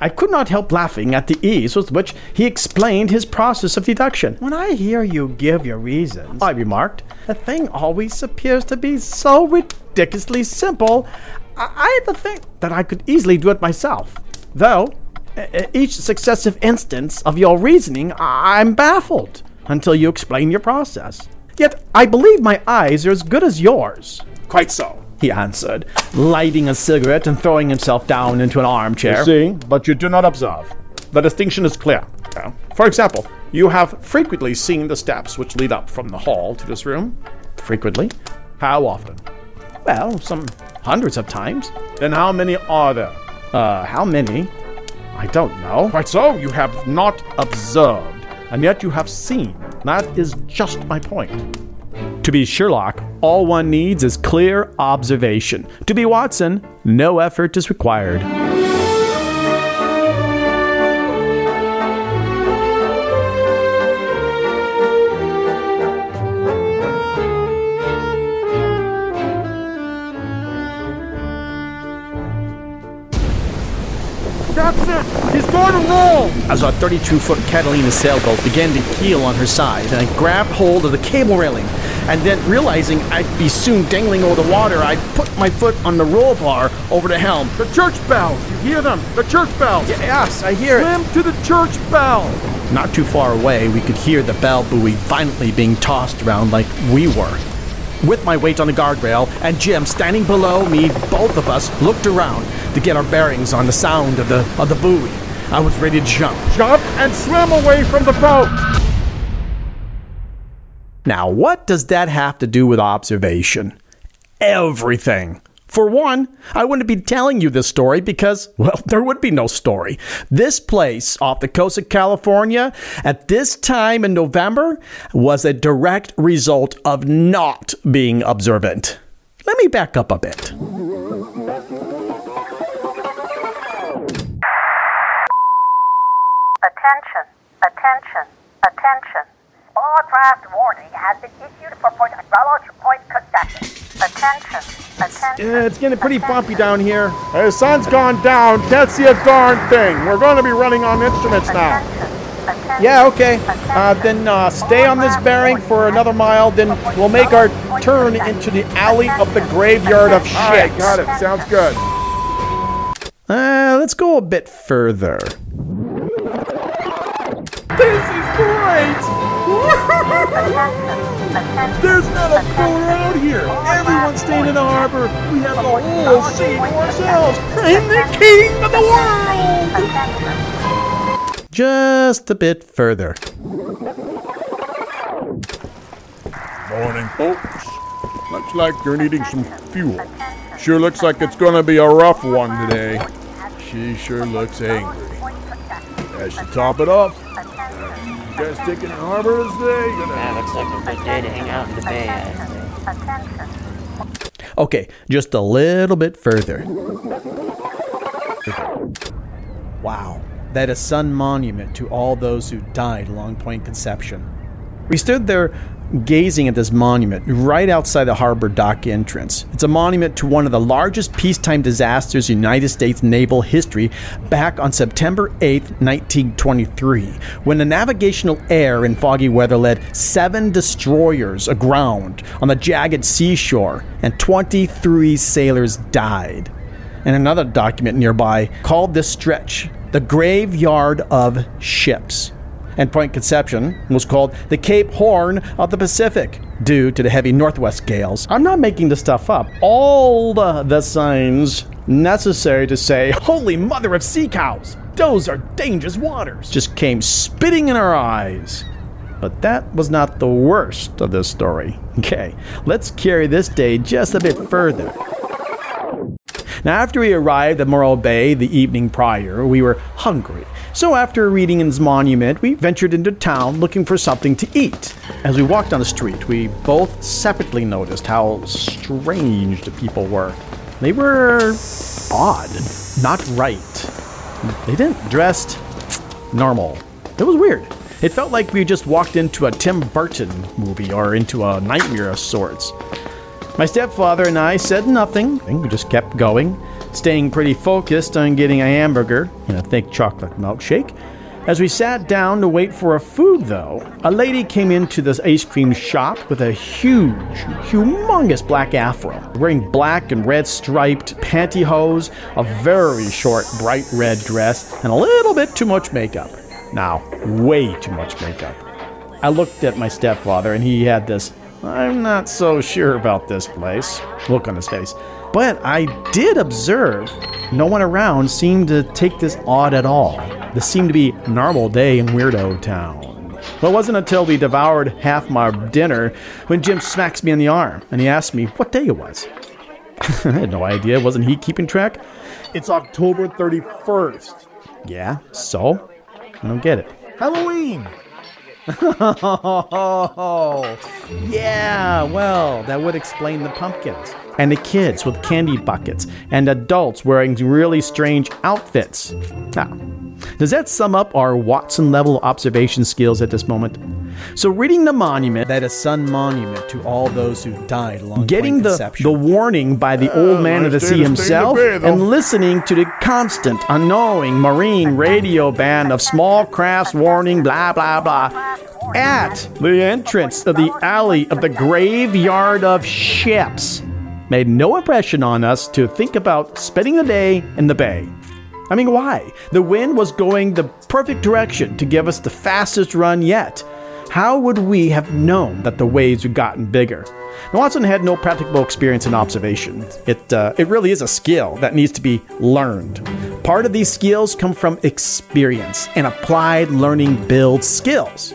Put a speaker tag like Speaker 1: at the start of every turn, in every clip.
Speaker 1: I could not help laughing at the ease with which he explained his process of deduction. When I hear you give your reasons, I remarked, the thing always appears to be so ridiculously simple. I, I have to think that I could easily do it myself. Though, each successive instance of your reasoning, I'm baffled until you explain your process. Yet I believe my eyes are as good as yours.
Speaker 2: Quite so.
Speaker 1: He answered, lighting a cigarette and throwing himself down into an armchair.
Speaker 2: You See, but you do not observe. The distinction is clear. For example, you have frequently seen the steps which lead up from the hall to this room.
Speaker 1: Frequently.
Speaker 2: How often?
Speaker 1: Well, some hundreds of times.
Speaker 2: Then how many are there?
Speaker 1: Uh, how many? I don't know.
Speaker 2: Quite so, you have not observed, and yet you have seen. That is just my point.
Speaker 1: To be Sherlock, all one needs is clear observation. To be Watson, no effort is required.
Speaker 2: That's it! He's going to roll!
Speaker 1: As our 32 foot Catalina sailboat began to keel on her side, I grabbed hold of the cable railing. And then, realizing I'd be soon dangling over the water, I put my foot on the roll bar over the helm.
Speaker 2: The church bells! You hear them? The church bell!
Speaker 1: Yes, I hear it.
Speaker 2: Swim to the church bell!
Speaker 1: Not too far away, we could hear the bell buoy violently being tossed around like we were. With my weight on the guardrail and Jim standing below me, both of us looked around to get our bearings on the sound of the of the buoy. I was ready to jump.
Speaker 2: Jump and swim away from the boat!
Speaker 1: Now, what does that have to do with observation? Everything. For one, I wouldn't be telling you this story because, well, there would be no story. This place off the coast of California at this time in November was a direct result of not being observant. Let me back up a bit.
Speaker 3: Attention, attention, attention. All draft warning has been issued for Point Reloj Point Conception. Attention, attention.
Speaker 1: Yeah, it's getting pretty bumpy down here.
Speaker 2: The sun's gone down. Can't see a darn thing. We're going to be running on instruments now.
Speaker 3: Attention, attention.
Speaker 1: Yeah, okay. Uh, then uh, stay on this bearing for another mile. Then we'll make our turn into the alley of the graveyard of
Speaker 2: All right,
Speaker 1: shit.
Speaker 2: got it. Sounds good.
Speaker 1: Uh, let's go a bit further.
Speaker 2: There's not a boat out here. Everyone's staying in the harbor. We have the whole sea to ourselves. I'm the king of the world!
Speaker 1: Just a bit further.
Speaker 2: Morning, folks. Looks like you're needing some fuel. Sure looks like it's gonna be a rough one today. She sure looks angry. As to top it off, guys taking the harbor today? Gonna
Speaker 4: Yeah, looks like a good day to hang out in the bay, I think.
Speaker 1: Okay, just a little bit further. Wow, that is Sun Monument to all those who died along Point Conception. We stood there gazing at this monument right outside the harbor dock entrance. It's a monument to one of the largest peacetime disasters in United States naval history back on September 8, 1923, when a navigational error in foggy weather led seven destroyers aground on the jagged seashore and 23 sailors died and another document nearby called this stretch the Graveyard of Ships. And Point Conception was called the Cape Horn of the Pacific due to the heavy northwest gales. I'm not making this stuff up. All the, the signs necessary to say, Holy Mother of Sea Cows! Those are dangerous waters! Just came spitting in our eyes. But that was not the worst of this story. Okay, let's carry this day just a bit further. Now, after we arrived at Morro Bay the evening prior, we were hungry. So, after reading his monument, we ventured into town looking for something to eat. As we walked down the street, we both separately noticed how strange the people were. They were odd, not right. They didn't dress normal. It was weird. It felt like we just walked into a Tim Burton movie or into a nightmare of sorts. My stepfather and I said nothing, we just kept going. Staying pretty focused on getting a hamburger and a thick chocolate milkshake. As we sat down to wait for our food, though, a lady came into this ice cream shop with a huge, humongous black afro, wearing black and red striped pantyhose, a very short, bright red dress, and a little bit too much makeup. Now, way too much makeup. I looked at my stepfather, and he had this, I'm not so sure about this place, look on his face. But I did observe no one around seemed to take this odd at all. This seemed to be normal day in Weirdo Town. Well, it wasn't until we devoured half my dinner when Jim smacks me in the arm and he asked me what day it was. I had no idea. Wasn't he keeping track?
Speaker 2: It's October 31st.
Speaker 1: Yeah, so? I don't get it.
Speaker 2: Halloween!
Speaker 1: Oh, yeah, well, that would explain the pumpkins. And the kids with candy buckets, and adults wearing really strange outfits. Now, does that sum up our Watson level observation skills at this moment? So, reading the monument,
Speaker 5: That is Sun Monument to all those who died along
Speaker 1: getting the,
Speaker 5: Conception.
Speaker 1: the warning by the old man of the sea
Speaker 2: day to stay the
Speaker 1: himself,
Speaker 2: bay,
Speaker 1: and listening to the constant, unknowing marine radio band of small crafts warning, blah, blah, blah, at the entrance of the alley of the graveyard of ships made no impression on us to think about spending the day in the bay. I mean, why? The wind was going the perfect direction to give us the fastest run yet. How would we have known that the waves had gotten bigger? Watson had no practical experience in observation. It, uh, it really is a skill that needs to be learned. Part of these skills come from experience, and applied learning builds skills.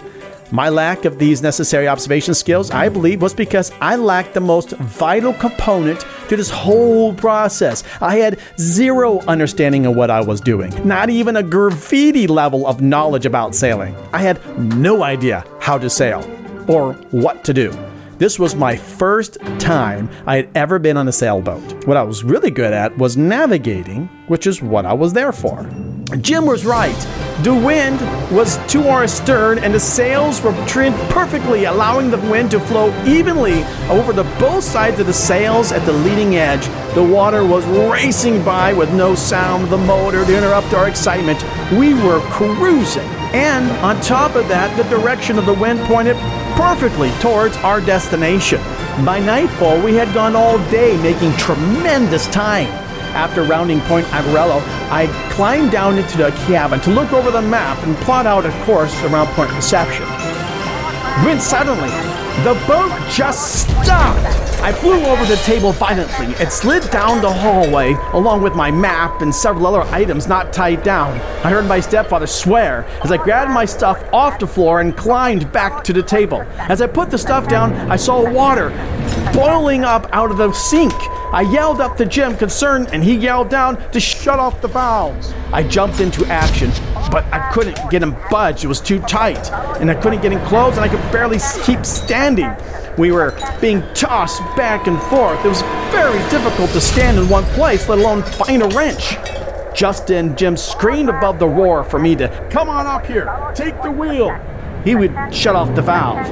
Speaker 1: My lack of these necessary observation skills, I believe, was because I lacked the most vital component to this whole process. I had zero understanding of what I was doing, not even a graffiti level of knowledge about sailing. I had no idea how to sail or what to do. This was my first time I had ever been on a sailboat. What I was really good at was navigating, which is what I was there for. Jim was right. The wind was to our stern, and the sails were trimmed perfectly, allowing the wind to flow evenly over the both sides of the sails at the leading edge. The water was racing by with no sound of the motor to interrupt our excitement. We were cruising. And on top of that, the direction of the wind pointed perfectly towards our destination. By nightfall, we had gone all day making tremendous time. After rounding Point Arguello, I climbed down into the cabin to look over the map and plot out a course around Point Deception. When suddenly, the boat just stopped. I flew over the table violently It slid down the hallway along with my map and several other items not tied down. I heard my stepfather swear as I grabbed my stuff off the floor and climbed back to the table. As I put the stuff down, I saw water boiling up out of the sink. I yelled up to Jim, concerned, and he yelled down to shut off the valves. I jumped into action, but I couldn't get him budged. It was too tight, and I couldn't get him closed, and I could barely keep standing. We were being tossed back and forth. It was very difficult to stand in one place, let alone find a wrench. Just then, Jim screamed above the roar for me to come on up here, take the wheel. He would shut off the valve.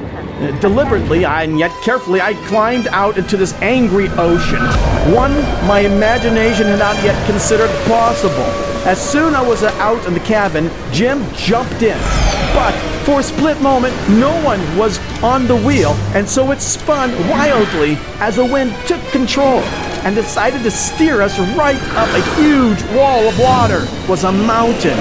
Speaker 1: Deliberately and yet carefully, I climbed out into this angry ocean, one my imagination had not yet considered possible. As soon as I was out in the cabin, Jim jumped in. But for a split moment, no one was on the wheel, and so it spun wildly as the wind took control and decided to steer us right up a huge wall of water. It was a mountain.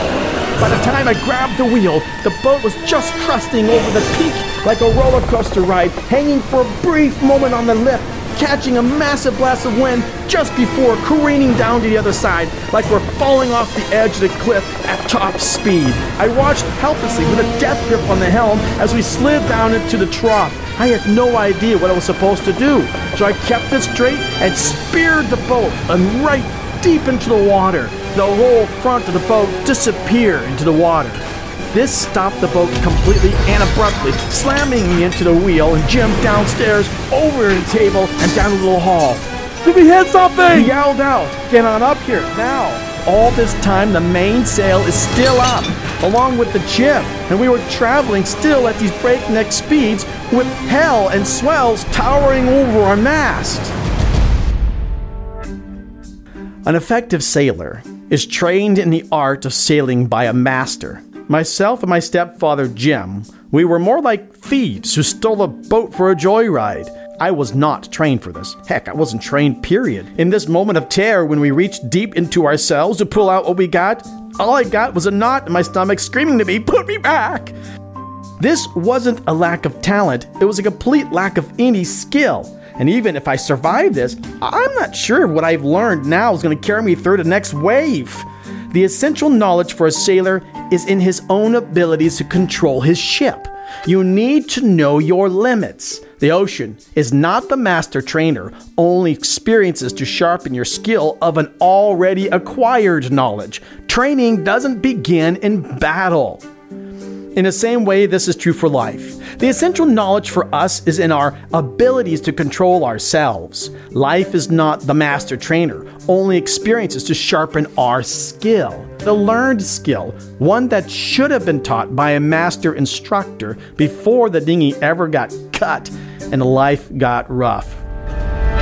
Speaker 1: By the time I grabbed the wheel, the boat was just crusting over the peak like a roller coaster ride, hanging for a brief moment on the lip, catching a massive blast of wind just before careening down to the other side like we're falling off the edge of the cliff at top speed. I watched helplessly with a death grip on the helm as we slid down into the trough. I had no idea what I was supposed to do, so I kept it straight and speared the boat and right deep into the water. The whole front of the boat disappeared into the water. This stopped the boat completely and abruptly, slamming me into the wheel and Jim downstairs, over the table, and down the little hall. Did we hit something? He yelled out, Get on up here, now. All this time, the mainsail is still up, along with the jib, and we were traveling still at these breakneck speeds with hell and swells towering over our mast. An effective sailor is trained in the art of sailing by a master. Myself and my stepfather Jim, we were more like thieves who stole a boat for a joyride. I was not trained for this. Heck, I wasn't trained, period. In this moment of terror, when we reached deep into ourselves to pull out what we got, all I got was a knot in my stomach screaming to me, Put me back! This wasn't a lack of talent, it was a complete lack of any skill. And even if I survive this, I'm not sure what I've learned now is going to carry me through the next wave. The essential knowledge for a sailor is in his own abilities to control his ship. You need to know your limits. The ocean is not the master trainer, only experiences to sharpen your skill of an already acquired knowledge. Training doesn't begin in battle. In the same way, this is true for life. The essential knowledge for us is in our abilities to control ourselves. Life is not the master trainer, only experiences to sharpen our skill. The learned skill, one that should have been taught by a master instructor before the dinghy ever got cut and life got rough.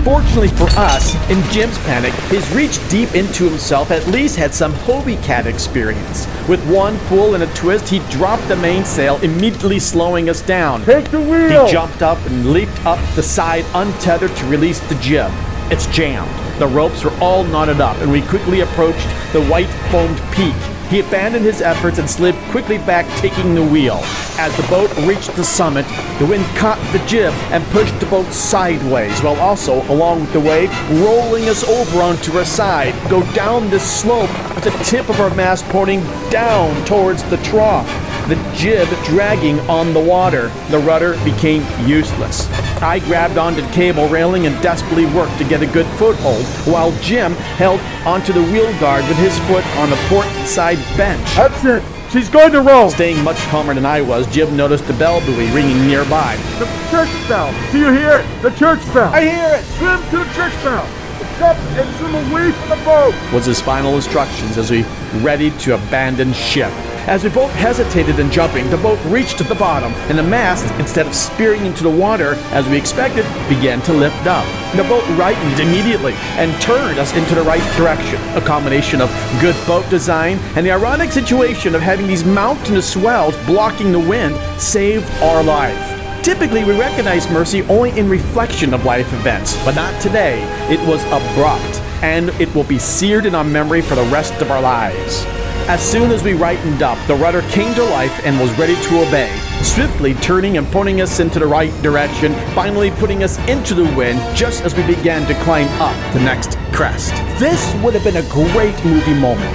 Speaker 1: Fortunately for us, in Jim's panic, his reach deep into himself at least had some Hobie Cat experience. With one pull and a twist, he dropped the mainsail, immediately slowing us down.
Speaker 2: Take the wheel!
Speaker 1: He jumped up and leaped up the side untethered to release the jib. It's jammed. The ropes were all knotted up, and we quickly approached the white foamed peak. He abandoned his efforts and slid quickly back, taking the wheel. As the boat reached the summit, the wind caught the jib and pushed the boat sideways, while also, along with the wave, rolling us over onto our side. Go down this slope with the tip of our mast pointing down towards the trough the jib dragging on the water. The rudder became useless. I grabbed onto the cable railing and desperately worked to get a good foothold, while Jim held onto the wheel guard with his foot on the port side bench.
Speaker 2: That's it! She's going to roll!
Speaker 1: Staying much calmer than I was, Jim noticed the bell buoy ringing nearby.
Speaker 2: The church bell! Do you hear it? The church bell!
Speaker 1: I hear it!
Speaker 2: Swim to the church bell! Jump and swim away from the boat!
Speaker 1: Was his final instructions as we readied to abandon ship. As we both hesitated in jumping, the boat reached the bottom, and the mast, instead of spearing into the water as we expected, began to lift up. The boat rightened immediately and turned us into the right direction. A combination of good boat design and the ironic situation of having these mountainous swells blocking the wind saved our life. Typically, we recognize mercy only in reflection of life events, but not today. It was abrupt, and it will be seared in our memory for the rest of our lives. As soon as we rightened up, the rudder came to life and was ready to obey, swiftly turning and pointing us into the right direction, finally putting us into the wind just as we began to climb up the next crest. This would have been a great movie moment.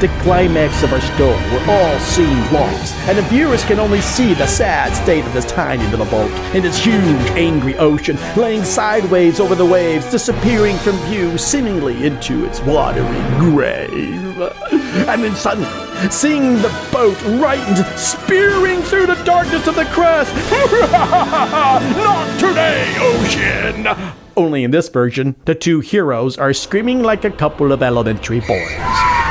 Speaker 1: The climax of our story, where all seem lost, and the viewers can only see the sad state of this tiny little boat in this huge, angry ocean, laying sideways over the waves, disappearing from view, seemingly into its watery grave. And then suddenly, seeing the boat rightened, spearing through the darkness of the crest. Not today, ocean! Only in this version, the two heroes are screaming like a couple of elementary boys.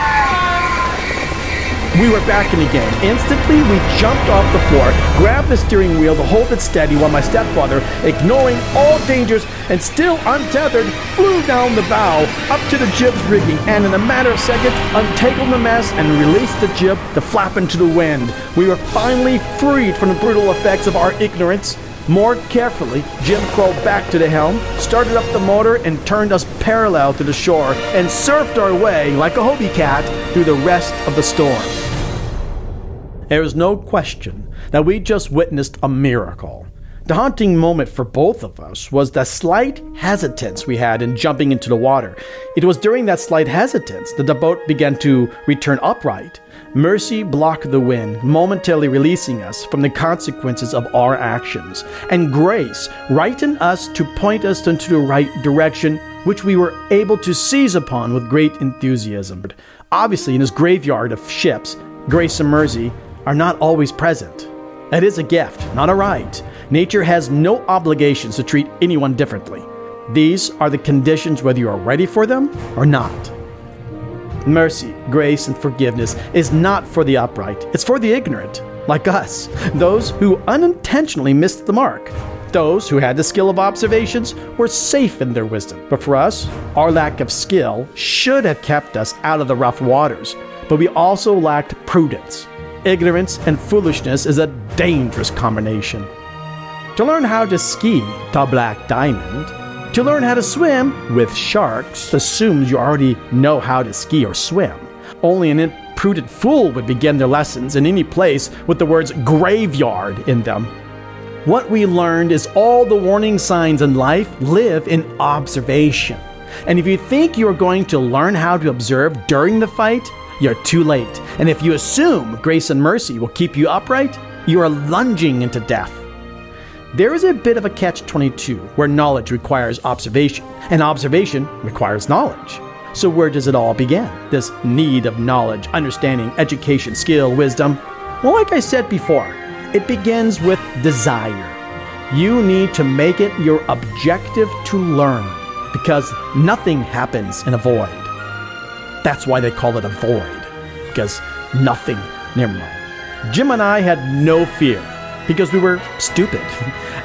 Speaker 1: We were back in the game. Instantly, we jumped off the floor, grabbed the steering wheel to hold it steady while my stepfather, ignoring all dangers and still untethered, flew down the bow up to the jib's rigging and, in a matter of seconds, untangled the mast and released the jib to flap into the wind. We were finally freed from the brutal effects of our ignorance. More carefully, Jim crawled back to the helm, started up the motor, and turned us parallel to the shore, and surfed our way, like a Hobie cat, through the rest of the storm. There is no question that we just witnessed a miracle. The haunting moment for both of us was the slight hesitance we had in jumping into the water. It was during that slight hesitance that the boat began to return upright. Mercy blocked the wind, momentarily releasing us from the consequences of our actions, and grace rightened us to point us into the right direction, which we were able to seize upon with great enthusiasm. Obviously, in this graveyard of ships, grace and mercy are not always present. It is a gift, not a right. Nature has no obligations to treat anyone differently. These are the conditions whether you are ready for them or not. Mercy, grace, and forgiveness is not for the upright, it's for the ignorant, like us, those who unintentionally missed the mark. Those who had the skill of observations were safe in their wisdom. But for us, our lack of skill should have kept us out of the rough waters. But we also lacked prudence. Ignorance and foolishness is a dangerous combination. To learn how to ski, the Black Diamond, to learn how to swim with sharks assumes you already know how to ski or swim. Only an imprudent fool would begin their lessons in any place with the words graveyard in them. What we learned is all the warning signs in life live in observation. And if you think you are going to learn how to observe during the fight, you're too late. And if you assume grace and mercy will keep you upright, you are lunging into death. There is a bit of a catch 22 where knowledge requires observation, and observation requires knowledge. So, where does it all begin? This need of knowledge, understanding, education, skill, wisdom? Well, like I said before, it begins with desire. You need to make it your objective to learn because nothing happens in a void. That's why they call it a void, because nothing, never mind. Jim and I had no fear because we were stupid.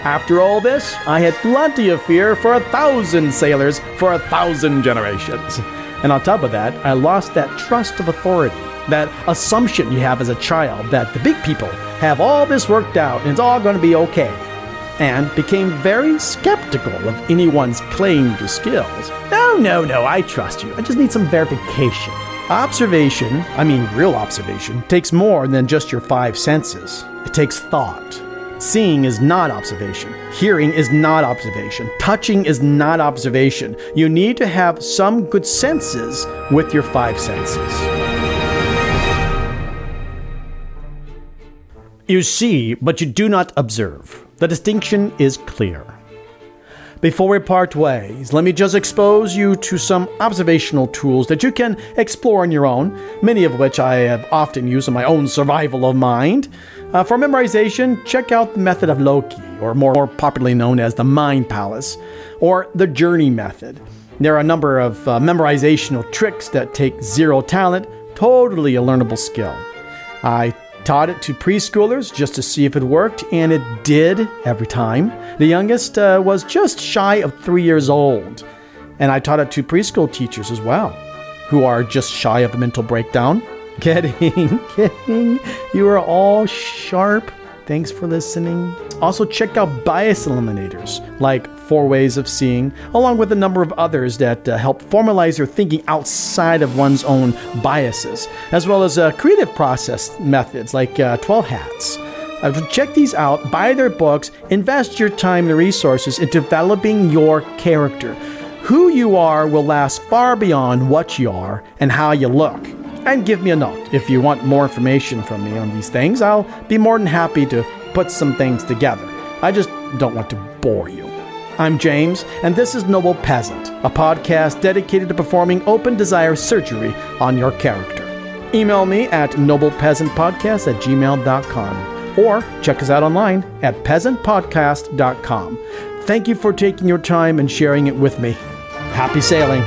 Speaker 1: After all this, I had plenty of fear for a thousand sailors for a thousand generations. And on top of that, I lost that trust of authority, that assumption you have as a child that the big people have all this worked out and it's all going to be okay, and became very skeptical of anyone's claim to skills. No, no, I trust you. I just need some verification. Observation, I mean real observation, takes more than just your five senses. It takes thought. Seeing is not observation. Hearing is not observation. Touching is not observation. You need to have some good senses with your five senses. You see, but you do not observe. The distinction is clear. Before we part ways, let me just expose you to some observational tools that you can explore on your own, many of which I have often used in my own survival of mind. Uh, for memorization, check out the method of loci, or more, more popularly known as the Mind Palace, or the Journey method. There are a number of uh, memorizational tricks that take zero talent, totally a learnable skill. I taught it to preschoolers just to see if it worked, and it did every time. The youngest uh, was just shy of three years old, and I taught it to preschool teachers as well, who are just shy of a mental breakdown. Kidding, kidding. You are all sharp. Thanks for listening. Also, check out bias eliminators like Four Ways of Seeing, along with a number of others that uh, help formalize your thinking outside of one's own biases, as well as uh, creative process methods like uh, 12 Hats. Uh, check these out, buy their books, invest your time and resources in developing your character. Who you are will last far beyond what you are and how you look and give me a note. If you want more information from me on these things, I'll be more than happy to put some things together. I just don't want to bore you. I'm James, and this is Noble Peasant, a podcast dedicated to performing open desire surgery on your character. Email me at noblepeasantpodcast at gmail.com or check us out online at peasantpodcast.com. Thank you for taking your time and sharing it with me. Happy sailing.